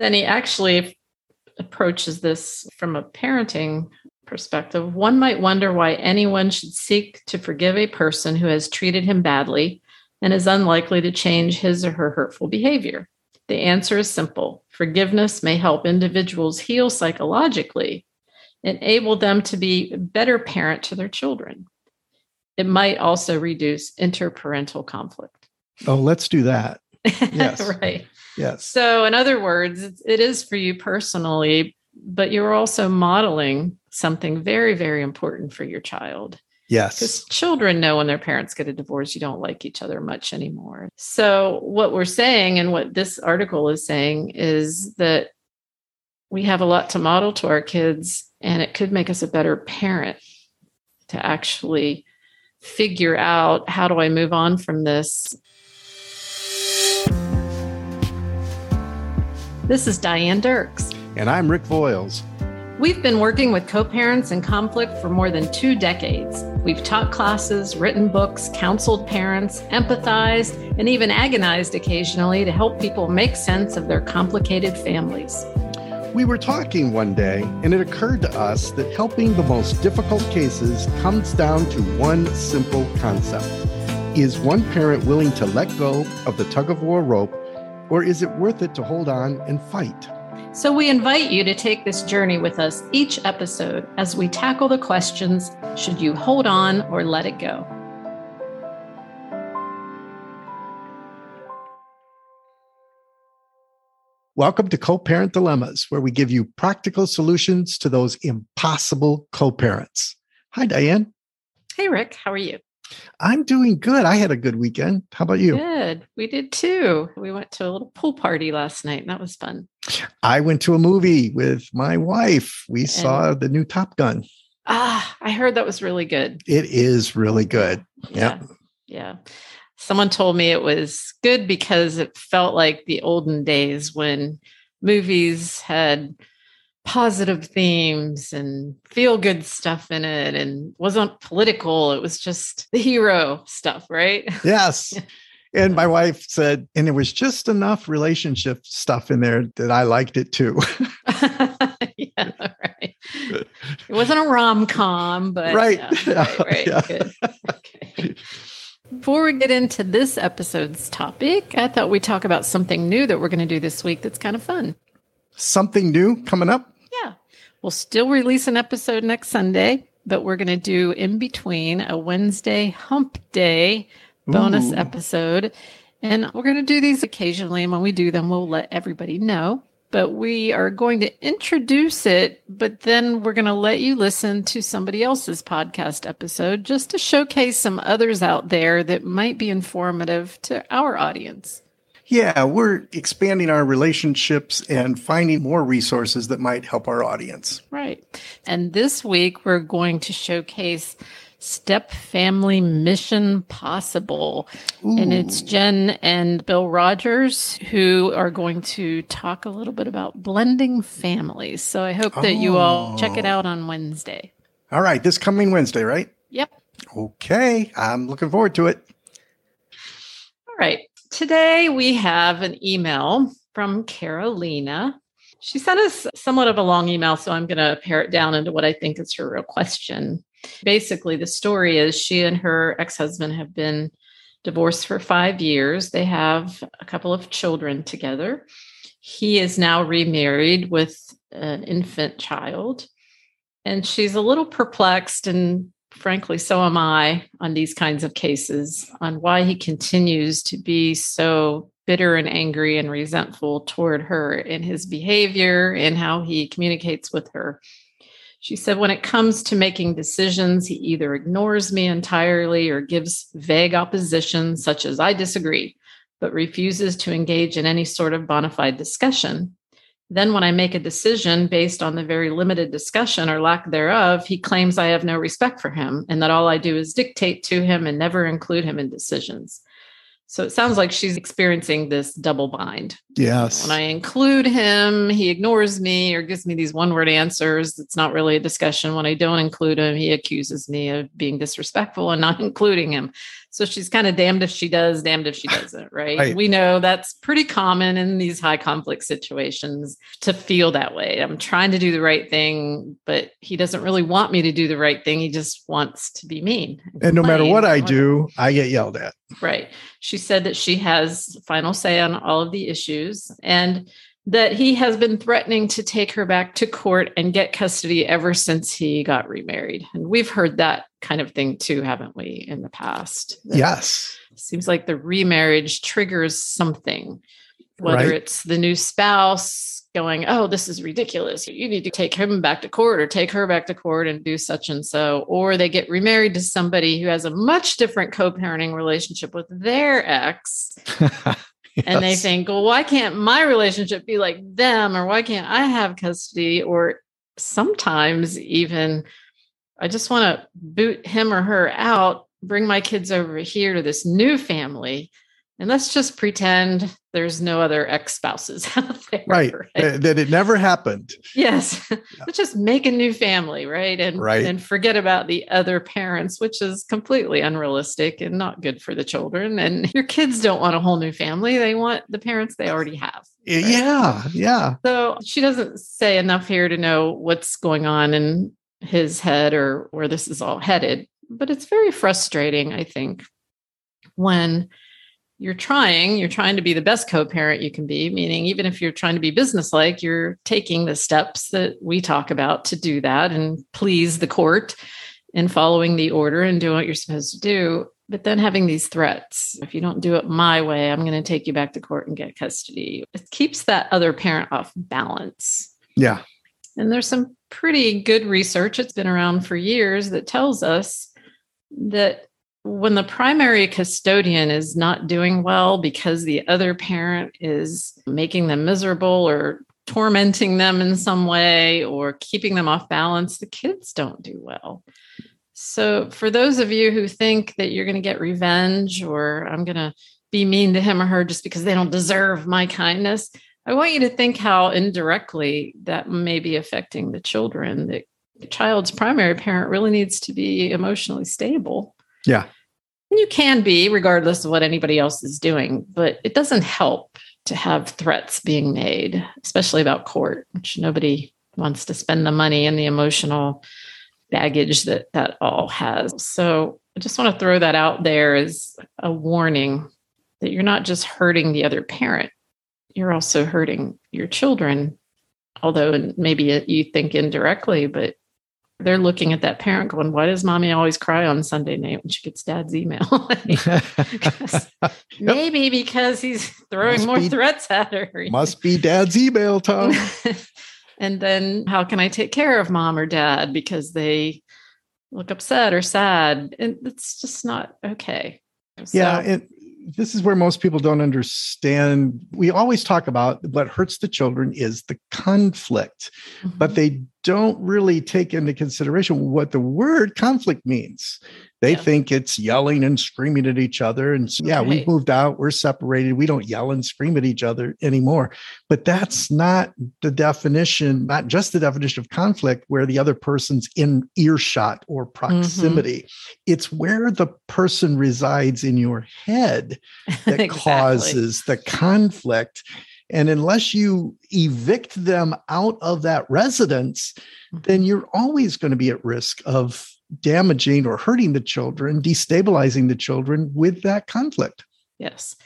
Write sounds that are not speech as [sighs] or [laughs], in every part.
Then he actually approaches this from a parenting perspective. One might wonder why anyone should seek to forgive a person who has treated him badly and is unlikely to change his or her hurtful behavior. The answer is simple forgiveness may help individuals heal psychologically, enable them to be better parent to their children. It might also reduce interparental conflict. Oh, let's do that. [laughs] Yes. right. Yes. So, in other words, it is for you personally, but you're also modeling something very, very important for your child. Yes. Because children know when their parents get a divorce, you don't like each other much anymore. So, what we're saying and what this article is saying is that we have a lot to model to our kids, and it could make us a better parent to actually figure out how do I move on from this This is Diane Dirks. And I'm Rick Voiles. We've been working with co parents in conflict for more than two decades. We've taught classes, written books, counseled parents, empathized, and even agonized occasionally to help people make sense of their complicated families. We were talking one day, and it occurred to us that helping the most difficult cases comes down to one simple concept Is one parent willing to let go of the tug of war rope or is it worth it to hold on and fight? So, we invite you to take this journey with us each episode as we tackle the questions should you hold on or let it go? Welcome to Co Parent Dilemmas, where we give you practical solutions to those impossible co parents. Hi, Diane. Hey, Rick. How are you? I'm doing good. I had a good weekend. How about you? Good. We did too. We went to a little pool party last night, and that was fun. I went to a movie with my wife. We and, saw the new Top Gun. Ah, I heard that was really good. It is really good. Yeah. Yeah. Someone told me it was good because it felt like the olden days when movies had positive themes and feel good stuff in it and wasn't political. It was just the hero stuff, right? [laughs] Yes. And my wife said, and it was just enough relationship stuff in there that I liked it too. [laughs] [laughs] yeah, right. It wasn't a rom com, but right, yeah, right, right. Yeah. Good. Okay. Before we get into this episode's topic, I thought we'd talk about something new that we're going to do this week that's kind of fun something new coming up? Yeah. We'll still release an episode next Sunday, but we're going to do in between a Wednesday hump day bonus Ooh. episode. And we're going to do these occasionally. And when we do them, we'll let everybody know. But we are going to introduce it, but then we're going to let you listen to somebody else's podcast episode just to showcase some others out there that might be informative to our audience. Yeah, we're expanding our relationships and finding more resources that might help our audience. Right. And this week, we're going to showcase Step Family Mission Possible. Ooh. And it's Jen and Bill Rogers who are going to talk a little bit about blending families. So I hope that oh. you all oh. check it oh. out on Wednesday. All right. This coming Wednesday, right? Yep. Okay. I'm looking forward to it. All right. Today we have an email from Carolina. She sent us somewhat of a long email, so I'm going to pare it down into what I think is her real question. Basically, the story is she and her ex husband have been divorced for five years. They have a couple of children together. He is now remarried with an infant child. And she's a little perplexed and frankly, so am I on these kinds of cases on why he continues to be so bitter and angry and resentful toward her in his behavior and how he communicates with her. She said, when it comes to making decisions, he either ignores me entirely or gives vague opposition, such as I disagree, but refuses to engage in any sort of bona fide discussion. Then, when I make a decision based on the very limited discussion or lack thereof, he claims I have no respect for him and that all I do is dictate to him and never include him in decisions. So it sounds like she's experiencing this double bind. Yes. When I include him, he ignores me or gives me these one word answers. It's not really a discussion. When I don't include him, he accuses me of being disrespectful and not [laughs] including him. So she's kind of damned if she does, damned if she [laughs] doesn't, right? Right. We know that's pretty common in these high conflict situations to feel that way. I'm trying to do the right thing, but he doesn't really want me to do the right thing. He just wants to be mean. And no matter what I do, I get yelled at. Right. She said that she has final say on all of the issues and that he has been threatening to take her back to court and get custody ever since he got remarried. And we've heard that kind of thing too, haven't we, in the past? That Yes. Seems like the remarriage triggers something, whether Right. it's the new spouse going, Oh, this is ridiculous. You need to take him back to court or take her back to court and do such and so. Or they get remarried to somebody who has a much different co parenting relationship with their ex. [laughs] [laughs] And they think, Well, why can't my relationship be like them? Or why can't I have custody? Or sometimes even, I just want to boot him or her out, bring my kids over here to this new family. And let's just pretend there's no other ex spouses [laughs] out there. right. That that it never happened. Yes. let's just make a new family, right? And Right. and forget about the other parents, which is completely unrealistic and not good for the children. And your kids don't want a whole new family. They want the parents they already have. right? Yeah. Yeah. So she doesn't say enough here to know what's going on in his head or where this is all headed. But it's very frustrating, I think, when you're trying, you're trying to be the best co parent you can be, meaning even if you're trying to be businesslike, you're taking the steps that we talk about to do that and please the court and following the order and doing what you're supposed to do. But then having these threats, if you don't do it my way, I'm going to take you back to court and get custody. It keeps that other parent off balance. Yeah. And there's some pretty good research, it's been around for years, that tells us that when the primary custodian is not doing well because the other parent is making them miserable or tormenting them in some way or keeping them off balance, the kids don't do well. So, for those of you who think that you're going to get revenge or I'm going to be mean to him or her just because they don't deserve my kindness, I want you to think how indirectly that may be affecting the children. The child's primary parent really needs to be emotionally stable. Yeah. And you can be, regardless of what anybody else is doing, but it doesn't help to have threats being made, especially about court, which nobody wants to spend the money and the emotional baggage that that all has. So I just want to throw that out there as a warning that you're not just hurting the other parent, you're also hurting your children. Although maybe uh, you think indirectly, but they're looking at that parent going, Why does mommy always cry on Sunday night when she gets dad's email? [laughs] [laughs] Maybe because he's throwing Must more be- threats at her. Must be dad's email, Tom. [laughs] and then how can I take care of mom or dad because they look upset or sad? And it's just not okay. Yeah, So- and this is where most people don't understand. We always talk about what hurts the children is the conflict, but Mhm. they don't really take into consideration what the word conflict means. They Yeah. think it's yelling and screaming at each other. And so, yeah, we've moved out, we're separated, we don't yell and scream at each other anymore. But that's not the definition, not just the definition of conflict where the other person's in earshot or proximity. It's where the person resides in your head [laughs] that Exactly. causes the conflict. And unless you evict them out of that residence, Mm-hmm. then you're always going to be at risk of damaging or hurting the children, destabilizing the children with that conflict. Yes.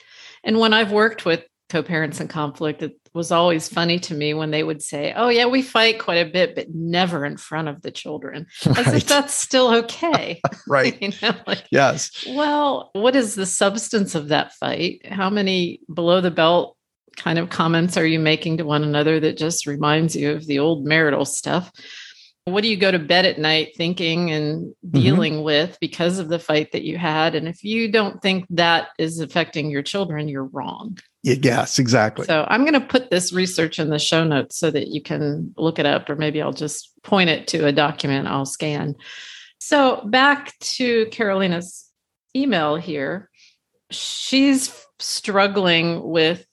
And when I've worked with co parents in conflict, it was always funny to me when they would say, Oh, yeah, we fight quite a bit, but never in front of the children. As if that's still okay. [laughs] [laughs] right. you know, like, Yes. well, what is the substance of that fight? How many below the belt kind of comments are you making to one another that just reminds you of the old marital stuff? What do you go to bed at night thinking and mm-hmm. dealing with because of the fight that you had? And if you don't think that is affecting your children, you're wrong. Yes, exactly. So I'm going to put this research in the show notes so that you can look it up, or maybe I'll just point it to a document I'll scan. So back to Carolina's email here. She's struggling with,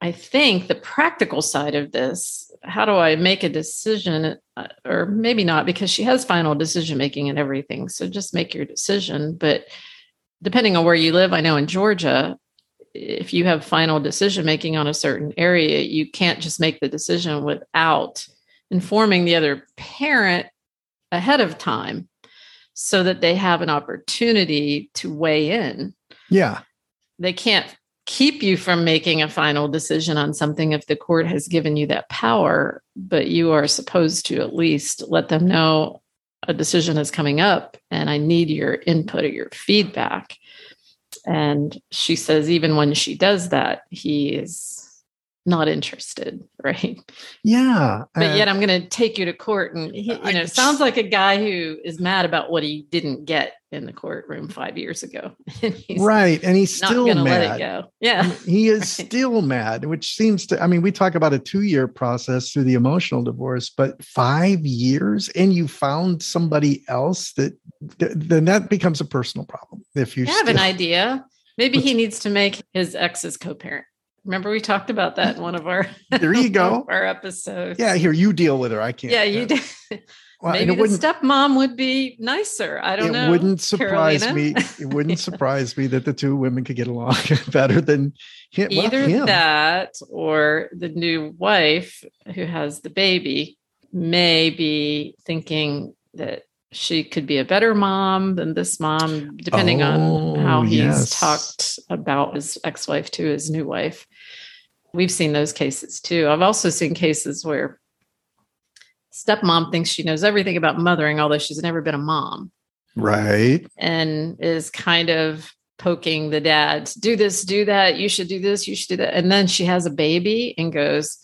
I think, the practical side of this. How do I make a decision? Uh, Or maybe not, because she has final decision making and everything. So just make your decision. But depending on where you live, I know in Georgia, if you have final decision making on a certain area, you can't just make the decision without informing the other parent ahead of time so that they have an opportunity to weigh in. Yeah. They can't keep you from making a final decision on something if the court has given you that power, but you are supposed to at least let them know a decision is coming up and I need your input or your feedback. And she says, even when she does that, he is not interested, [laughs] right? Yeah. But uh, yet I'm going to take you to court. And, he, you know, it sounds like a guy who is mad about what he didn't get in the courtroom five years ago. [laughs] right. And he's still mad. Let it go. Yeah. He is [laughs] right. still mad, which seems to, I mean, we talk about a two year process through the emotional divorce, but five years and you found somebody else that, then that becomes a personal problem. If you have still, an idea, maybe he needs to make his ex's co parent. Remember we talked about that in one of our [laughs] there you go [laughs] our episodes. Yeah, here you deal with her. I can't. Yeah, you do. Well, Maybe the stepmom would be nicer. I don't it know. It wouldn't surprise Carolina. me. It wouldn't [laughs] surprise me that the two women could get along better than him. Either well, him. that or the new wife who has the baby may be thinking that she could be a better mom than this mom, depending oh, on how he's yes. talked about his ex wife to his new wife. We've seen those cases too. I've also seen cases where stepmom thinks she knows everything about mothering, although she's never been a mom. Right. And is kind of poking the dad, do this, do that. You should do this, you should do that. And then she has a baby and goes,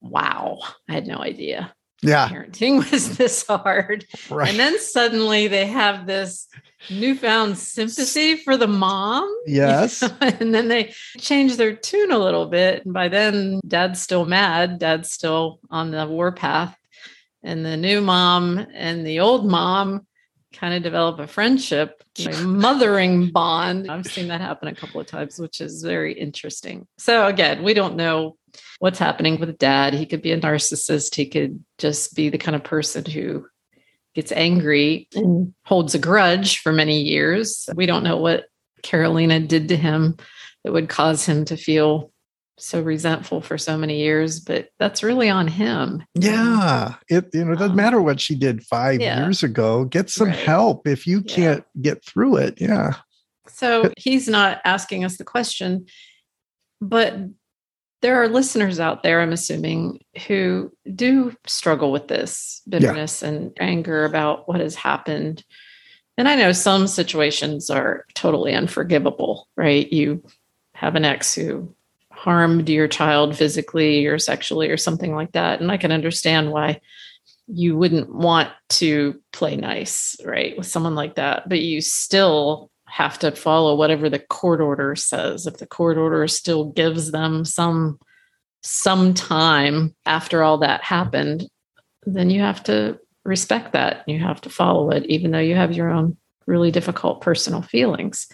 Wow, I had no idea. Yeah. Parenting [laughs] was this hard. Right. And then suddenly they have this newfound sympathy for the mom. [laughs] Yes. and then they change their tune a little bit. And by then, dad's still mad. Dad's still on the warpath. And the new mom and the old mom kind of develop a friendship, a [laughs] mothering bond. I've seen that happen a couple of times, which is very interesting. So, again, we don't know what's happening with dad. He could be a narcissist, he could just be the kind of person who gets angry and holds a grudge for many years. We don't know what Carolina did to him that would cause him to feel so resentful for so many years, but that's really on him. Yeah. It you know, it doesn't um, matter what she did five yeah. years ago. Get some right. help if you yeah. can't get through it. Yeah. So he's not asking us the question, but there are listeners out there, I'm assuming, who do struggle with this bitterness yeah. and anger about what has happened. And I know some situations are totally unforgivable, right? You have an ex who harmed your child physically or sexually or something like that. And I can understand why you wouldn't want to play nice, right, with someone like that. But you still have to follow whatever the court order says. If the court order still gives them some some time after all that happened, then you have to respect that. You have to follow it, even though you have your own really difficult personal feelings.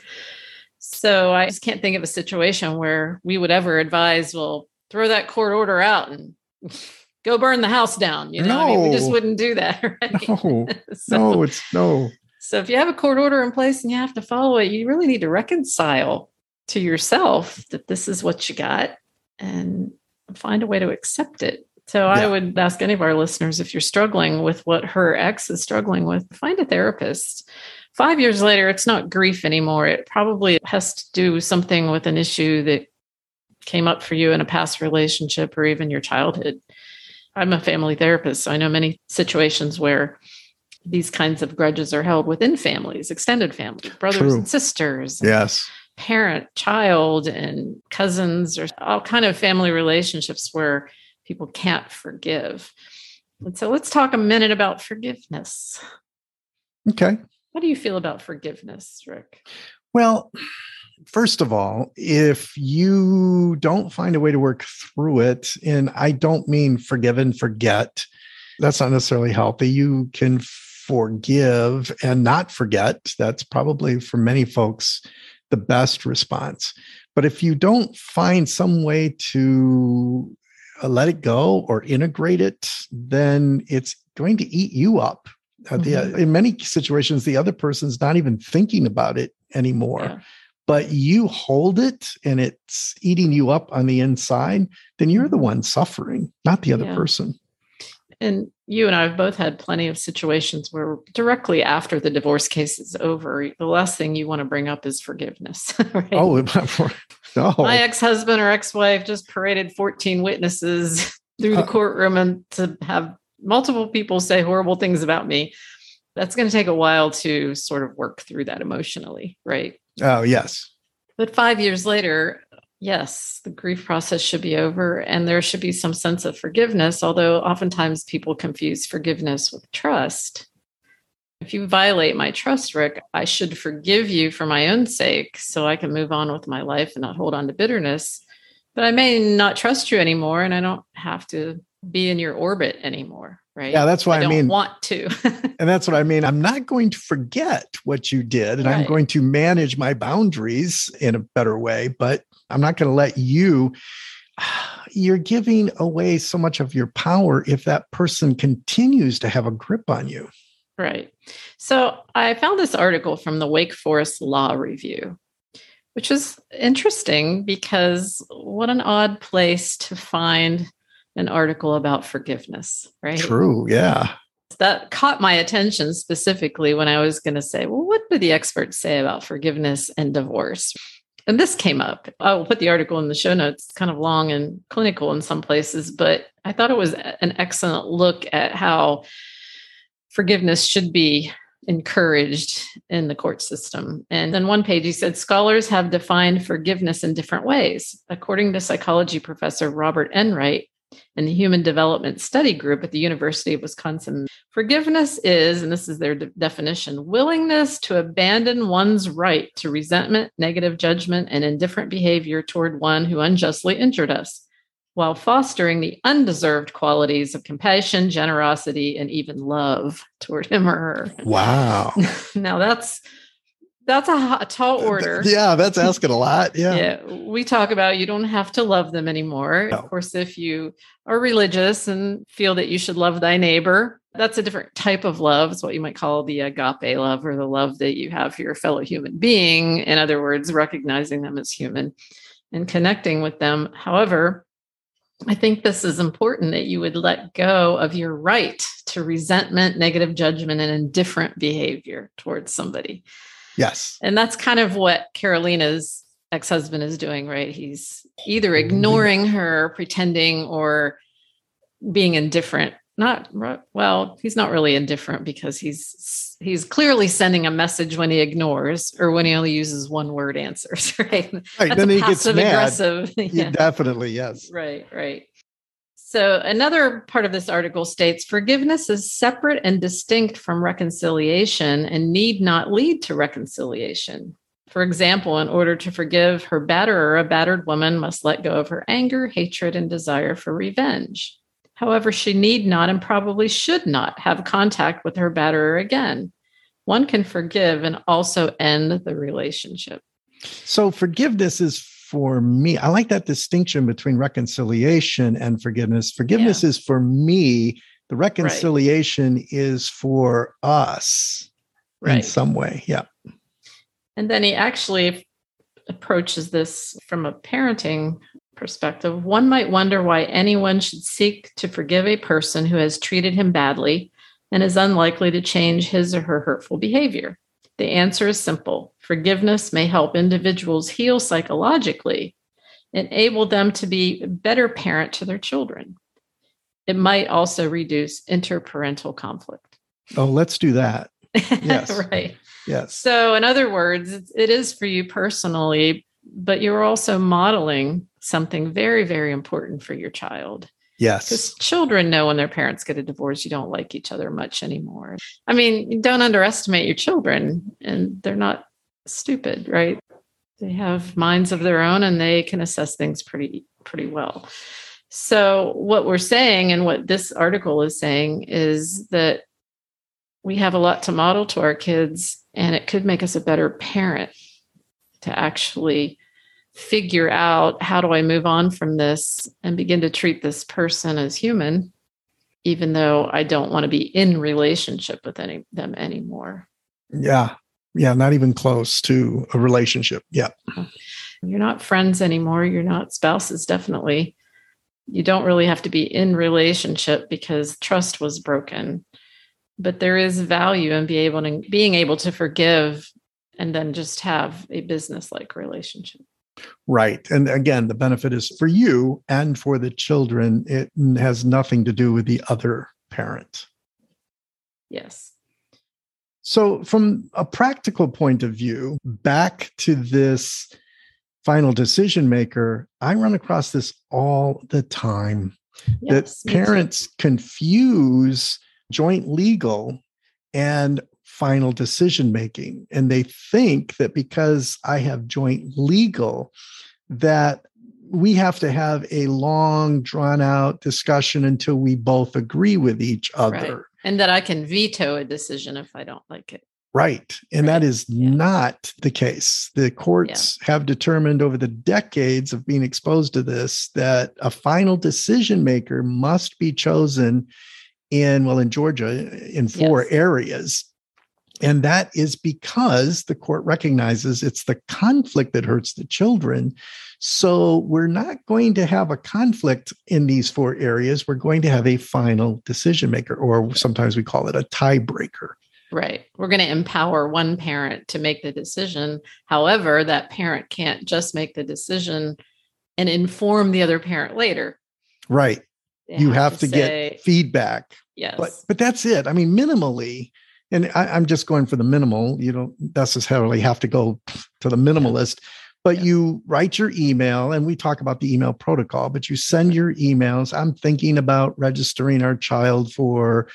So I just can't think of a situation where we would ever advise, well, throw that court order out and [laughs] go burn the house down. You know, no. I mean, we just wouldn't do that. [laughs] Right? No, [laughs] so, no, it's no. So if you have a court order in place and you have to follow it, you really need to reconcile to yourself that this is what you got and find a way to accept it. So yeah. I would ask any of our listeners if you're struggling with what her ex is struggling with, find a therapist. Five years later, it's not grief anymore. It probably has to do something with an issue that came up for you in a past relationship or even your childhood. I'm a family therapist, so I know many situations where these kinds of grudges are held within families, extended families, brothers True. and sisters. Yes. Parent, child, and cousins, or all kind of family relationships where people can't forgive. And so let's talk a minute about forgiveness. Okay. How do you feel about forgiveness, Rick? Well, first of all, if you don't find a way to work through it, and I don't mean forgive and forget, that's not necessarily healthy. You can forgive and not forget. That's probably for many folks the best response. But if you don't find some way to uh, let it go or integrate it, then it's going to eat you up. Uh, uh, mm-hmm. in many situations, the other person's not even thinking about it anymore. Yeah. But you hold it and it's eating you up on the inside, then you're the one suffering, not the other yeah. person. And you and I have both had plenty of situations where directly after the divorce case is over, the last thing you want to bring up is forgiveness. [laughs] Right? Oh, no. my ex husband or ex wife just paraded 14 witnesses [laughs] through the uh, courtroom and to have multiple people say horrible things about me. That's going to take a while to sort of work through that emotionally, right? Oh, yes. But five years later, yes, the grief process should be over and there should be some sense of forgiveness, although oftentimes people confuse forgiveness with trust. If you violate my trust, Rick, I should forgive you for my own sake so I can move on with my life and not hold on to bitterness. But I may not trust you anymore and I don't have to be in your orbit anymore right? Yeah, that's why I, I mean want to. [laughs] and that's what I mean. I'm not going to forget what you did, and right. I'm going to manage my boundaries in a better way, but I'm not going to let you [sighs] you're giving away so much of your power if that person continues to have a grip on you. Right. So I found this article from the Wake Forest Law Review, which is interesting because what an odd place to find an article about forgiveness, right? True. Yeah. That caught my attention specifically when I was going to say, well, what do the experts say about forgiveness and divorce? And this came up. I will put the article in the show notes. It's kind of long and clinical in some places, but I thought it was an excellent look at how forgiveness should be encouraged in the court system. And then one page, he said scholars have defined forgiveness in different ways. According to psychology professor Robert Enright, and the Human Development Study Group at the University of Wisconsin. Forgiveness is, and this is their de- definition, willingness to abandon one's right to resentment, negative judgment, and indifferent behavior toward one who unjustly injured us, while fostering the undeserved qualities of compassion, generosity, and even love toward him or her. Wow. [laughs] now that's that's a, a, tall order. Yeah, that's asking a lot. Yeah. yeah. We talk about you don't have to love them anymore. No. Of course, if you are religious and feel that you should love thy neighbor, that's a different type of love. It's what you might call the agape love or the love that you have for your fellow human being. In other words, recognizing them as human and connecting with them. However, I think this is important that you would let go of your right to resentment, negative judgment, and indifferent behavior towards somebody. Yes. And that's kind of what Carolina's ex husband is doing, right? He's either mm-hmm. ignoring her, pretending, or being indifferent. Not well, he's not really indifferent because he's he's clearly sending a message when he ignores or when he only uses one word answers, [laughs] right? Right. then he gets mad. aggressive. [laughs] yeah. Definitely, yes. Right, right. So, another part of this article states forgiveness is separate and distinct from reconciliation and need not lead to reconciliation. For example, in order to forgive her batterer, a battered woman must let go of her anger, hatred, and desire for revenge. However, she need not and probably should not have contact with her batterer again. One can forgive and also end the relationship. So, forgiveness is for me. I like that distinction between reconciliation and forgiveness. Forgiveness yeah. is for me, the reconciliation right. is for us right. in some way. Yeah. And then he actually approaches this from a parenting perspective. One might wonder why anyone should seek to forgive a person who has treated him badly and is unlikely to change his or her hurtful behavior. The answer is simple forgiveness may help individuals heal psychologically, enable them to be better parent to their children. It might also reduce interparental conflict. Oh, let's do that. [laughs] Yes. right. Yes. So, in other words, it is for you personally, but you're also modeling something very, very important for your child. Yes. Because children know when their parents get a divorce, you don't like each other much anymore. I mean, don't underestimate your children, and they're not stupid, right? They have minds of their own and they can assess things pretty pretty well. So what we're saying and what this article is saying is that we have a lot to model to our kids and it could make us a better parent to actually figure out how do I move on from this and begin to treat this person as human, even though I don't want to be in relationship with any them anymore. Yeah. Yeah, not even close to a relationship. Yeah. You're not friends anymore. You're not spouses, definitely. You don't really have to be in relationship because trust was broken. But there is value in be able to, being able to forgive and then just have a business like relationship. Right. And again, the benefit is for you and for the children. It has nothing to do with the other parent. Yes. So, from a practical point of view, back to this final decision maker, I run across this all the time yes, that parents too. confuse joint legal and final decision making. And they think that because I have joint legal, that we have to have a long, drawn out discussion until we both agree with each other. Right. And that I can veto a decision if I don't like it. Right. And right. that is yeah. not the case. The courts yeah. have determined over the decades of being exposed to this that a final decision maker must be chosen in, well, in Georgia, in four yes. areas. And that is because the court recognizes it's the conflict that hurts the children. So we're not going to have a conflict in these four areas. We're going to have a final decision maker, or sometimes we call it a tiebreaker. Right. We're going to empower one parent to make the decision. However, that parent can't just make the decision and inform the other parent later. Right. They you have, have to, to say, get feedback. Yes. But but that's it. I mean, minimally, and I, am just going for the minimal. You don't necessarily have to go to the minimalist, but yeah. you write your email, and we talk about the email protocol. But you send your emails. I'm thinking about registering our child for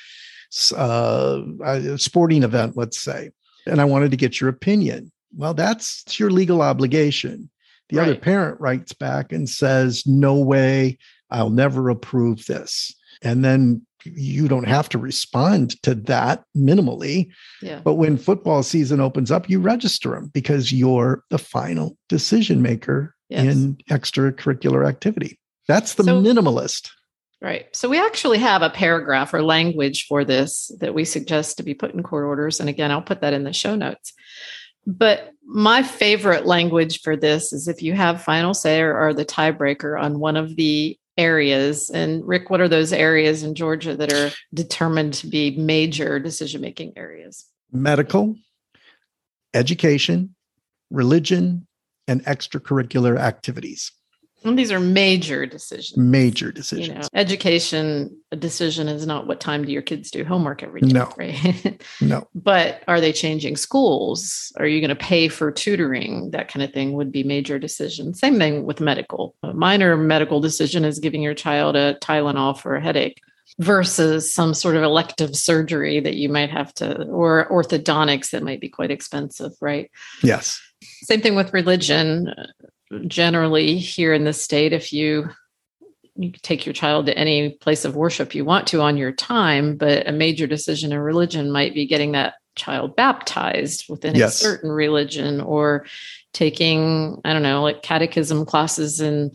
uh, a sporting event, let's say, and I wanted to get your opinion. Well, that's your legal obligation. The right. other parent writes back and says, "No way, I'll never approve this." And then you don't have to respond to that minimally. Yeah. But when football season opens up, you register them because you're the final decision maker yes. in extracurricular activity. That's the so, minimalist. Right. So we actually have a paragraph or language for this that we suggest to be put in court orders. And again, I'll put that in the show notes. But my favorite language for this is if you have final say or, or the tiebreaker on one of the areas. And Rick, what are those areas in Georgia that are determined to be major decision making areas? Medical, education, religion, and extracurricular activities. And these are major decisions. Major decisions. You know, education a decision is not what time do your kids do homework every day, no. right? [laughs] no. But are they changing schools? Are you going to pay for tutoring? That kind of thing would be major decisions. Same thing with medical. A minor medical decision is giving your child a Tylenol for a headache versus some sort of elective surgery that you might have to or orthodontics that might be quite expensive, right? Yes. Same thing with religion generally here in the state, if you you take your child to any place of worship you want to on your time, but a major decision in religion might be getting that child baptized within yes. a certain religion or taking, I don't know, like catechism classes in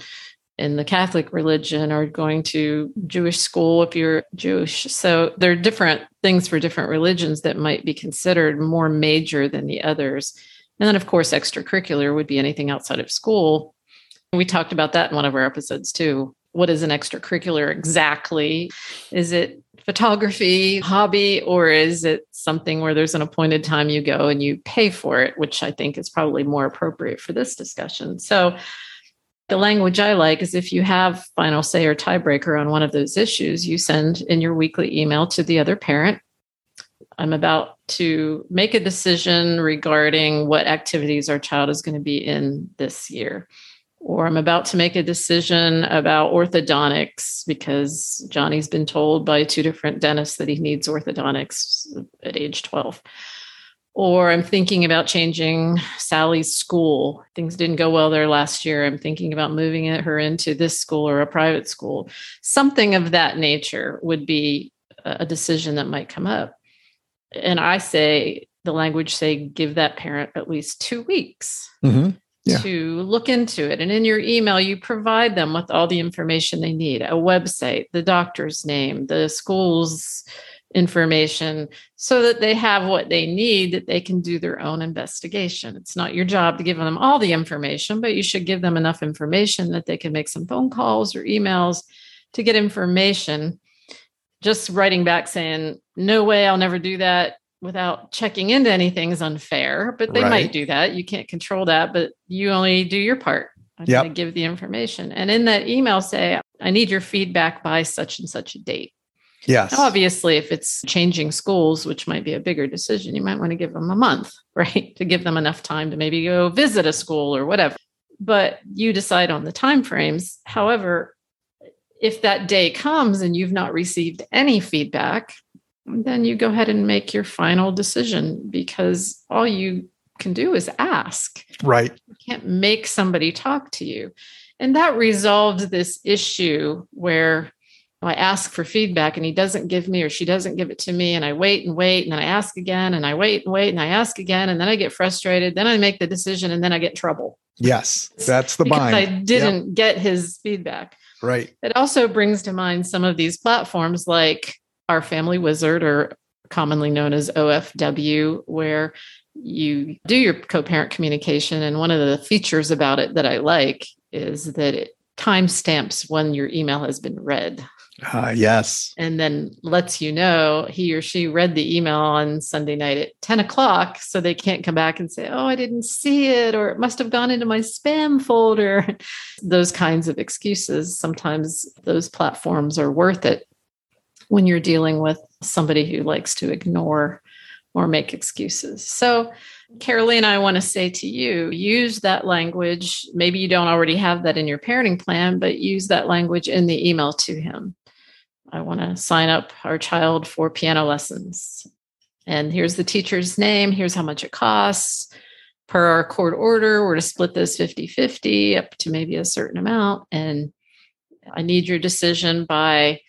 in the Catholic religion or going to Jewish school if you're Jewish. So there are different things for different religions that might be considered more major than the others. And then, of course, extracurricular would be anything outside of school. We talked about that in one of our episodes too. What is an extracurricular exactly? Is it photography, hobby, or is it something where there's an appointed time you go and you pay for it, which I think is probably more appropriate for this discussion? So, the language I like is if you have final say or tiebreaker on one of those issues, you send in your weekly email to the other parent I'm about to make a decision regarding what activities our child is going to be in this year. Or I'm about to make a decision about orthodontics because Johnny's been told by two different dentists that he needs orthodontics at age 12. Or I'm thinking about changing Sally's school. Things didn't go well there last year. I'm thinking about moving her into this school or a private school. Something of that nature would be a decision that might come up and I say the language say give that parent at least two weeks mm-hmm. yeah. to look into it. And in your email, you provide them with all the information they need: a website, the doctor's name, the school's information so that they have what they need that they can do their own investigation. It's not your job to give them all the information, but you should give them enough information that they can make some phone calls or emails to get information. Just writing back saying, no way, I'll never do that without checking into anything is unfair, but they right. might do that. You can't control that, but you only do your part. I'm yep. going to give the information. And in that email, say, I need your feedback by such and such a date. Yes. Now, obviously, if it's changing schools, which might be a bigger decision, you might want to give them a month, [laughs] right? To give them enough time to maybe go visit a school or whatever. But you decide on the time frames. However, if that day comes and you've not received any feedback, then you go ahead and make your final decision because all you can do is ask. Right. You can't make somebody talk to you. And that resolved this issue where I ask for feedback and he doesn't give me or she doesn't give it to me. And I wait and wait. And then I ask again and I wait and wait and I ask again. And then I get frustrated. Then I make the decision and then I get trouble. Yes, that's the bind. I didn't yep. get his feedback. Right. It also brings to mind some of these platforms like our family wizard or commonly known as OFW, where you do your co-parent communication. And one of the features about it that I like is that it timestamps when your email has been read. Uh, yes. And then lets you know he or she read the email on Sunday night at 10 o'clock. So they can't come back and say, oh, I didn't see it, or it must have gone into my spam folder. [laughs] those kinds of excuses. Sometimes those platforms are worth it when you're dealing with somebody who likes to ignore or make excuses. So, Caroline, I want to say to you use that language. Maybe you don't already have that in your parenting plan, but use that language in the email to him. I want to sign up our child for piano lessons. And here's the teacher's name. Here's how much it costs. Per our court order, we're to split this 50 50 up to maybe a certain amount. And I need your decision by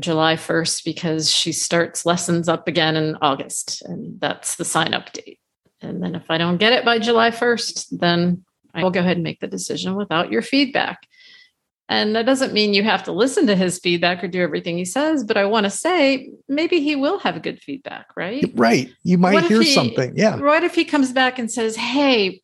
July 1st because she starts lessons up again in August, and that's the sign up date. And then if I don't get it by July 1st, then I will go ahead and make the decision without your feedback. And that doesn't mean you have to listen to his feedback or do everything he says, but I want to say maybe he will have good feedback, right? Right. You might hear he, something. Yeah. What if he comes back and says, Hey,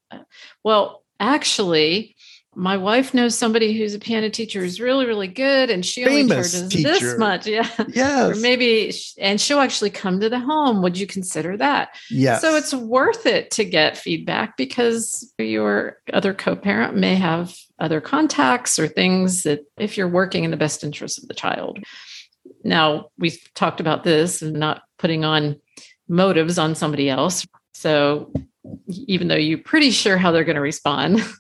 well, actually, my wife knows somebody who's a piano teacher who's really really good and she Famous only charges teacher. this much [laughs] yeah yes or maybe and she'll actually come to the home would you consider that yeah so it's worth it to get feedback because your other co-parent may have other contacts or things that if you're working in the best interest of the child now we've talked about this and not putting on motives on somebody else so even though you're pretty sure how they're going to respond [laughs]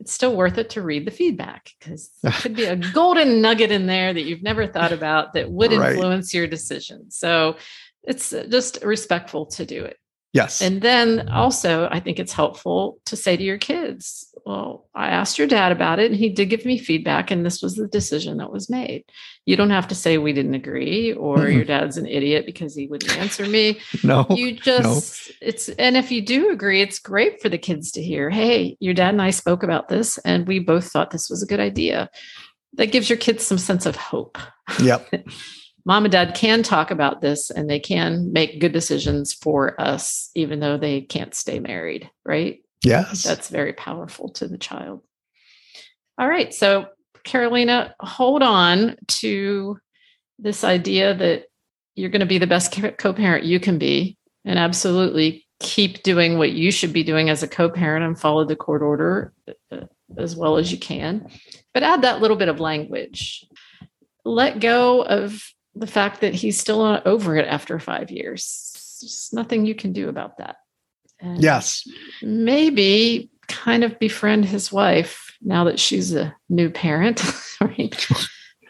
it's still worth it to read the feedback because [laughs] there could be a golden nugget in there that you've never thought about that would right. influence your decision. So it's just respectful to do it. Yes. And then also, I think it's helpful to say to your kids, well, I asked your dad about it and he did give me feedback, and this was the decision that was made. You don't have to say we didn't agree or mm-hmm. your dad's an idiot because he wouldn't answer me. [laughs] no. You just, no. it's, and if you do agree, it's great for the kids to hear, hey, your dad and I spoke about this and we both thought this was a good idea. That gives your kids some sense of hope. Yep. [laughs] mom and dad can talk about this and they can make good decisions for us, even though they can't stay married, right? Yes. That's very powerful to the child. All right. So, Carolina, hold on to this idea that you're going to be the best co parent you can be, and absolutely keep doing what you should be doing as a co parent and follow the court order uh, as well as you can. But add that little bit of language. Let go of the fact that he's still not over it after five years. There's nothing you can do about that. And yes. Maybe kind of befriend his wife now that she's a new parent, [laughs] right?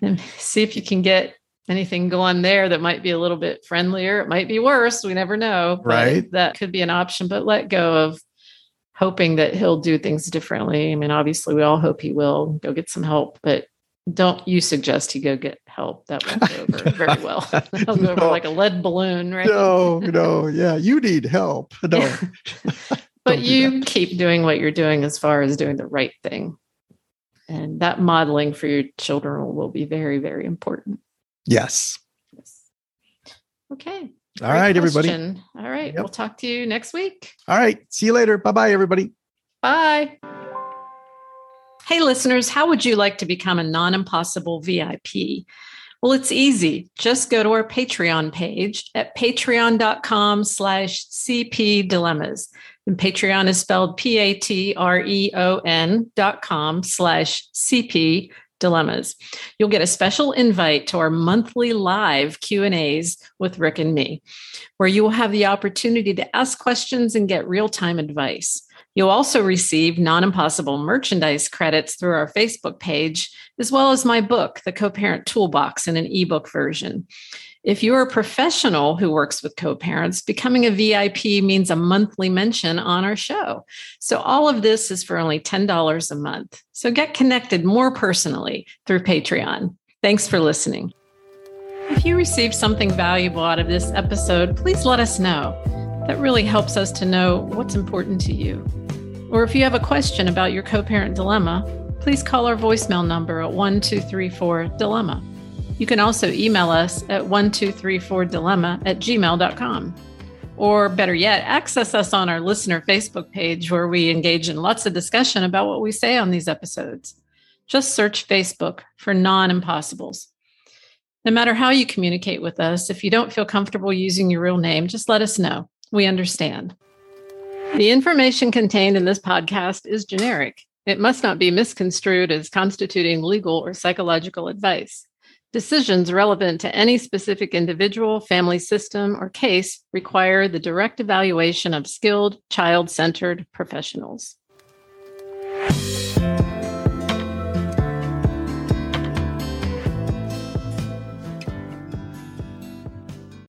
and see if you can get anything going there that might be a little bit friendlier. It might be worse. We never know. Right. That could be an option, but let go of hoping that he'll do things differently. I mean, obviously, we all hope he will go get some help, but don't you suggest he go get help? That won't go [laughs] over very well. [laughs] That'll go no. over like a lead balloon, right? No, no, yeah, you need help. [laughs] No. but you keep doing what you're doing as far as doing the right thing. And that modeling for your children will be very, very important. Yes. yes. Okay. All right, everybody. question. All right. Yep. We'll talk to you next week. All right. See you later. Bye bye, everybody. Bye. Hey, listeners, how would you like to become a non impossible VIP? Well, it's easy. Just go to our Patreon page at patreon.com slash CP dilemmas. And Patreon is spelled P-A-T-R-E-O-N dot com slash CP dilemmas. You'll get a special invite to our monthly live Q&As with Rick and me, where you will have the opportunity to ask questions and get real-time advice. You'll also receive non impossible merchandise credits through our Facebook page, as well as my book, The Co Parent Toolbox, in an ebook version. If you're a professional who works with co parents, becoming a VIP means a monthly mention on our show. So, all of this is for only $10 a month. So, get connected more personally through Patreon. Thanks for listening. If you received something valuable out of this episode, please let us know. That really helps us to know what's important to you. Or if you have a question about your co parent dilemma, please call our voicemail number at 1234 Dilemma. You can also email us at 1234dilemma at gmail.com. Or better yet, access us on our listener Facebook page where we engage in lots of discussion about what we say on these episodes. Just search Facebook for non impossibles. No matter how you communicate with us, if you don't feel comfortable using your real name, just let us know. We understand. The information contained in this podcast is generic. It must not be misconstrued as constituting legal or psychological advice. Decisions relevant to any specific individual, family system, or case require the direct evaluation of skilled, child centered professionals.